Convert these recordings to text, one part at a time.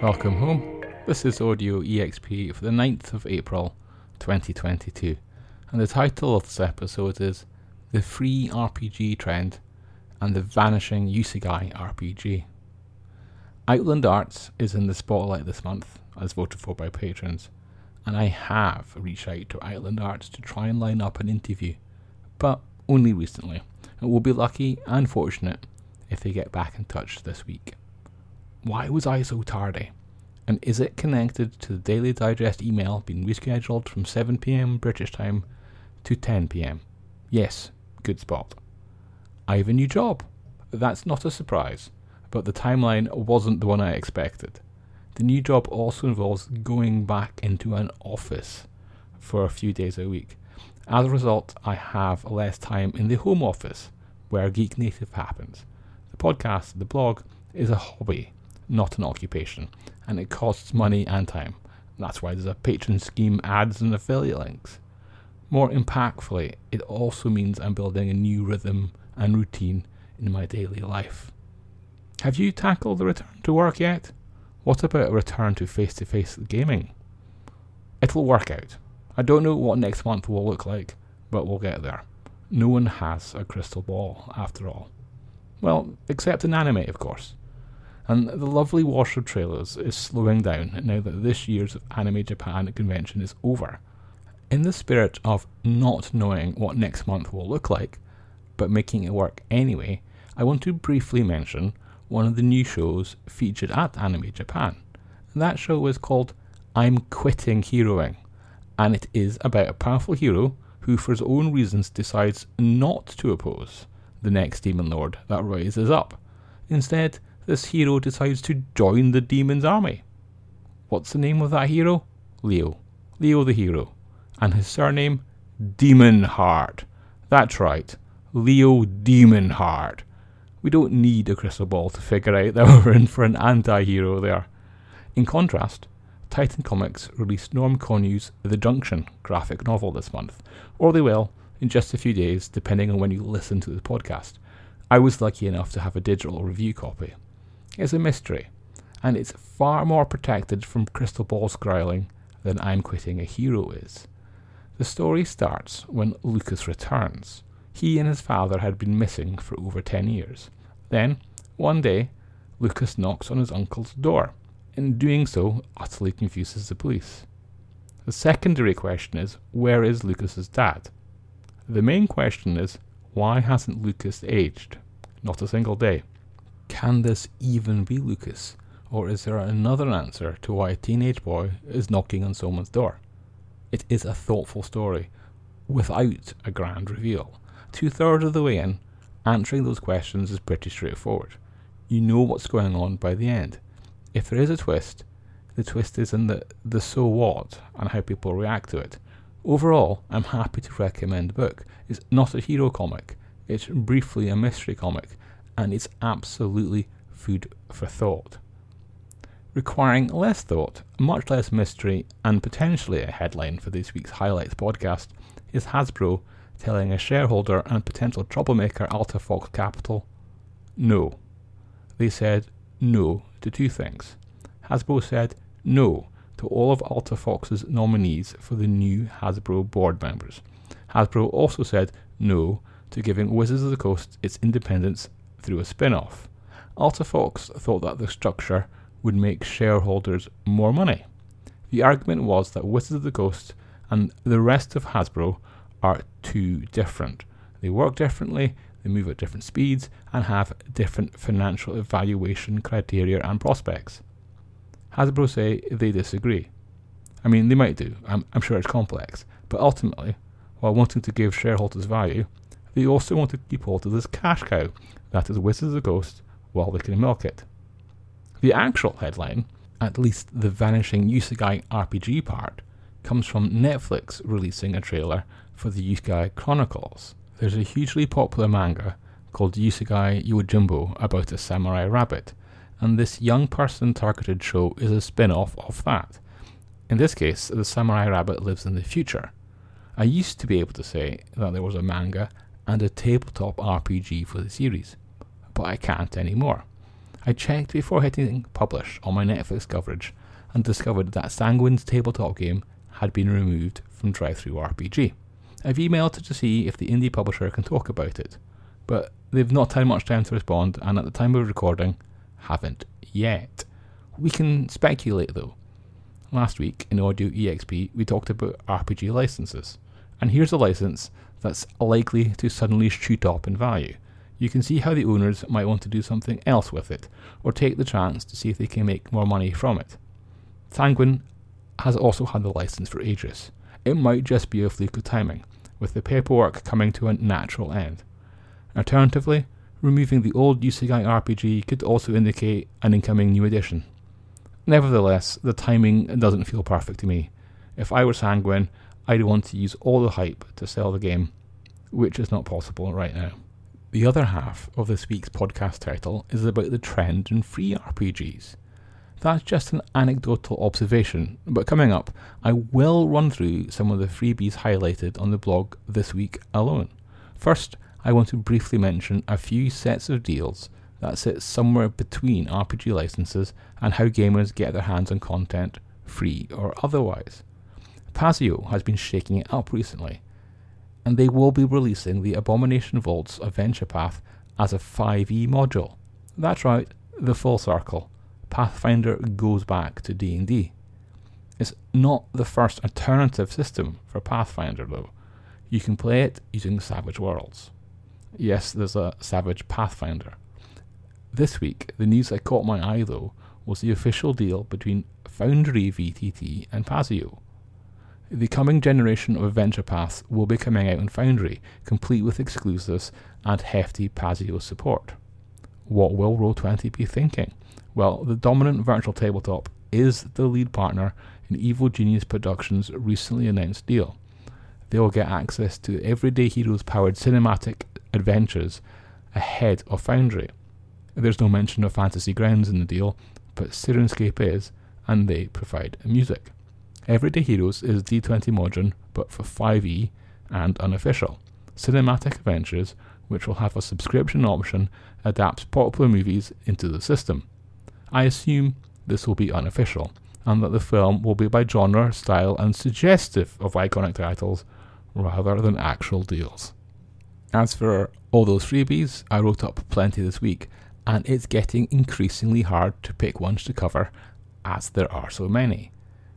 Welcome home. This is Audio EXP for the 9th of April 2022, and the title of this episode is The Free RPG Trend and the Vanishing Usagi RPG. Outland Arts is in the spotlight this month, as voted for by patrons, and I have reached out to Outland Arts to try and line up an interview, but only recently, and will be lucky and fortunate if they get back in touch this week. Why was I so tardy? And is it connected to the Daily Digest email being rescheduled from 7pm British time to 10pm? Yes, good spot. I have a new job. That's not a surprise, but the timeline wasn't the one I expected. The new job also involves going back into an office for a few days a week. As a result, I have less time in the home office where Geek Native happens. The podcast, the blog, is a hobby, not an occupation, and it costs money and time. That's why there's a patron scheme, ads, and affiliate links. More impactfully, it also means I'm building a new rhythm and routine in my daily life. Have you tackled the return to work yet? What about a return to face to face gaming? It'll work out. I don't know what next month will look like, but we'll get there. No one has a crystal ball, after all. Well, except an anime, of course and the lovely wash of trailers is slowing down now that this year's Anime Japan convention is over. In the spirit of not knowing what next month will look like, but making it work anyway, I want to briefly mention one of the new shows featured at Anime Japan. That show is called I'm Quitting Heroing, and it is about a powerful hero who, for his own reasons, decides not to oppose the next demon lord that rises up. Instead, this hero decides to join the demon's army. What's the name of that hero? Leo. Leo the hero. And his surname? Demon Heart. That's right. Leo Demon Heart. We don't need a crystal ball to figure out that we're in for an anti hero there. In contrast, Titan Comics released Norm Konyu's The Junction graphic novel this month, or they will in just a few days, depending on when you listen to the podcast. I was lucky enough to have a digital review copy is a mystery, and it's far more protected from crystal ball scrying than I'm Quitting a Hero is. The story starts when Lucas returns. He and his father had been missing for over 10 years. Then, one day, Lucas knocks on his uncle's door. In doing so, utterly confuses the police. The secondary question is, where is Lucas's dad? The main question is, why hasn't Lucas aged? Not a single day. Can this even be Lucas? Or is there another answer to why a teenage boy is knocking on someone's door? It is a thoughtful story without a grand reveal. Two thirds of the way in, answering those questions is pretty straightforward. You know what's going on by the end. If there is a twist, the twist is in the, the so what and how people react to it. Overall, I'm happy to recommend the book. It's not a hero comic, it's briefly a mystery comic and it's absolutely food for thought. Requiring less thought, much less mystery, and potentially a headline for this week's Highlights podcast is Hasbro telling a shareholder and potential troublemaker Alta Fox Capital no. They said no to two things. Hasbro said no to all of Alta Fox's nominees for the new Hasbro board members. Hasbro also said no to giving Wizards of the Coast its independence through a spin off. AltaFox thought that the structure would make shareholders more money. The argument was that Wizards of the Coast and the rest of Hasbro are too different. They work differently, they move at different speeds, and have different financial evaluation criteria and prospects. Hasbro say they disagree. I mean, they might do, I'm, I'm sure it's complex, but ultimately, while wanting to give shareholders value, they also want to keep hold of this cash cow that is of the Coast while they can milk it. The actual headline, at least the vanishing Usagi RPG part, comes from Netflix releasing a trailer for the Usagi Chronicles. There's a hugely popular manga called Usagi Yojimbo about a samurai rabbit, and this young person targeted show is a spin off of that. In this case, the samurai rabbit lives in the future. I used to be able to say that there was a manga and a tabletop RPG for the series, but I can't anymore. I checked before hitting publish on my Netflix coverage and discovered that Sanguine's tabletop game had been removed from DriveThruRPG. I've emailed to see if the indie publisher can talk about it, but they've not had much time to respond and at the time of recording, haven't yet. We can speculate though. Last week in Audio EXP, we talked about RPG licenses, and here's a license that's likely to suddenly shoot up in value. You can see how the owners might want to do something else with it, or take the chance to see if they can make more money from it. Sanguine has also had the license for ages. It might just be a fluke of timing, with the paperwork coming to a natural end. Alternatively, removing the old Usagi RPG could also indicate an incoming new edition. Nevertheless, the timing doesn't feel perfect to me. If I were Sanguine, I'd want to use all the hype to sell the game, which is not possible right now. The other half of this week's podcast title is about the trend in free RPGs. That's just an anecdotal observation, but coming up, I will run through some of the freebies highlighted on the blog this week alone. First, I want to briefly mention a few sets of deals that sit somewhere between RPG licenses and how gamers get their hands on content, free or otherwise. Paizo has been shaking it up recently, and they will be releasing the Abomination Vaults Adventure Path as a 5e module. That's right, the full circle. Pathfinder goes back to D&D. It's not the first alternative system for Pathfinder though. You can play it using Savage Worlds. Yes, there's a Savage Pathfinder. This week, the news that caught my eye though was the official deal between Foundry VTT and Paizo. The coming generation of Adventure Paths will be coming out on Foundry, complete with exclusives and hefty Paizo support. What will Roll20 be thinking? Well, the dominant virtual tabletop is the lead partner in Evil Genius Productions' recently announced deal. They will get access to Everyday Heroes powered cinematic adventures ahead of Foundry. There's no mention of Fantasy Grounds in the deal, but Syrinscape is, and they provide music. Everyday Heroes is D20 Modern, but for 5e and unofficial. Cinematic Adventures, which will have a subscription option, adapts popular movies into the system. I assume this will be unofficial, and that the film will be by genre, style, and suggestive of iconic titles rather than actual deals. As for all those freebies, I wrote up plenty this week, and it's getting increasingly hard to pick ones to cover as there are so many.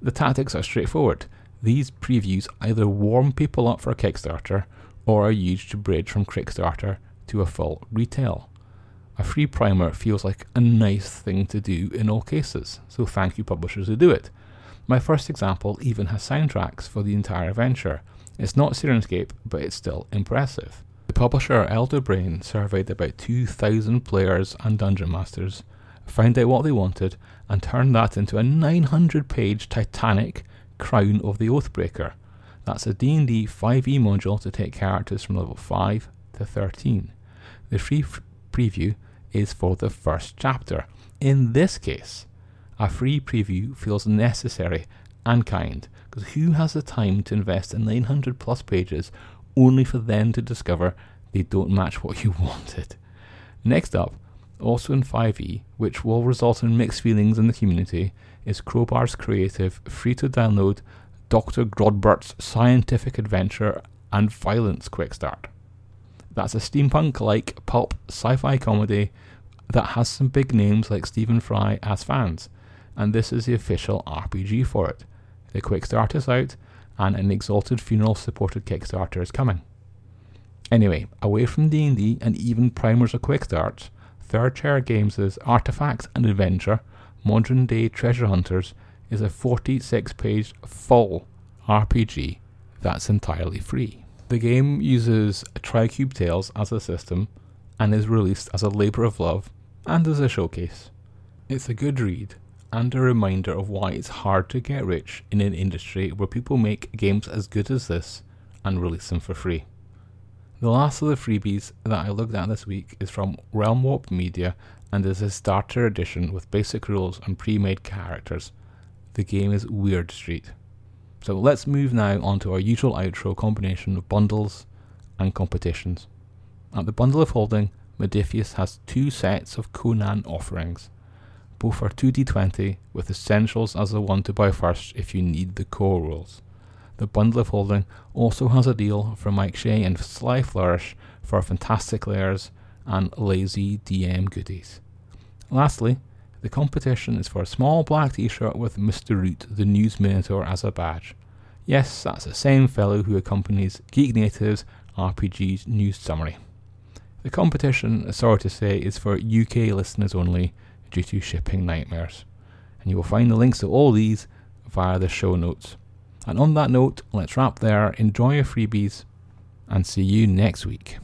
The tactics are straightforward. These previews either warm people up for a Kickstarter or are used to bridge from Kickstarter to a full retail. A free primer feels like a nice thing to do in all cases, so thank you publishers who do it. My first example even has soundtracks for the entire adventure. It's not Syrinscape, but it's still impressive. The publisher Elderbrain surveyed about 2,000 players and dungeon masters, found out what they wanted, and turned that into a 900 page Titanic Crown of the Oathbreaker. That's a D&D 5e module to take characters from level 5 to 13. The free f- preview is for the first chapter. In this case, a free preview feels necessary and kind, because who has the time to invest in 900 plus pages only for them to discover they don't match what you wanted? Next up, also in 5e, which will result in mixed feelings in the community, is Crowbar's creative, free to download Dr. Grordbort's scientific adventure and violence quick start. That's a steampunk like pulp sci fi comedy that has some big names like Stephen Fry as fans, and this is the official RPG for it. The quick start is out, and an exalted funeral supported Kickstarter is coming. Anyway, away from D&D and even primers or quick starts, Third Chair Games' Artifacts and Adventure, Modern Day Treasure Hunters, is a 46 page full RPG that's entirely free. The game uses Tricube Tales as a system and is released as a labour of love and as a showcase. It's a good read and a reminder of why it's hard to get rich in an industry where people make games as good as this and release them for free. The last of the freebies that I looked at this week is from Realm Warp Media and is a starter edition with basic rules and pre made characters. The game is Weird Street. So let's move now on to our usual outro combination of bundles and competitions. At the Bundle of Holding, Modiphius has two sets of Conan offerings. Both are 2d20 with essentials as the one to buy first if you need the core rules. The bundle of holding also has a deal from Mike Shea and Sly Flourish for fantastic Lairs and lazy DM goodies. Lastly, the competition is for a small black t shirt with Mr. Root, the news minotaur, as a badge. Yes, that's the same fellow who accompanies Geek Native's RPG's news summary. The competition, sorry to say, is for UK listeners only due to shipping nightmares. And you will find the links to all these via the show notes. And on that note, let's wrap there. Enjoy your freebies and see you next week.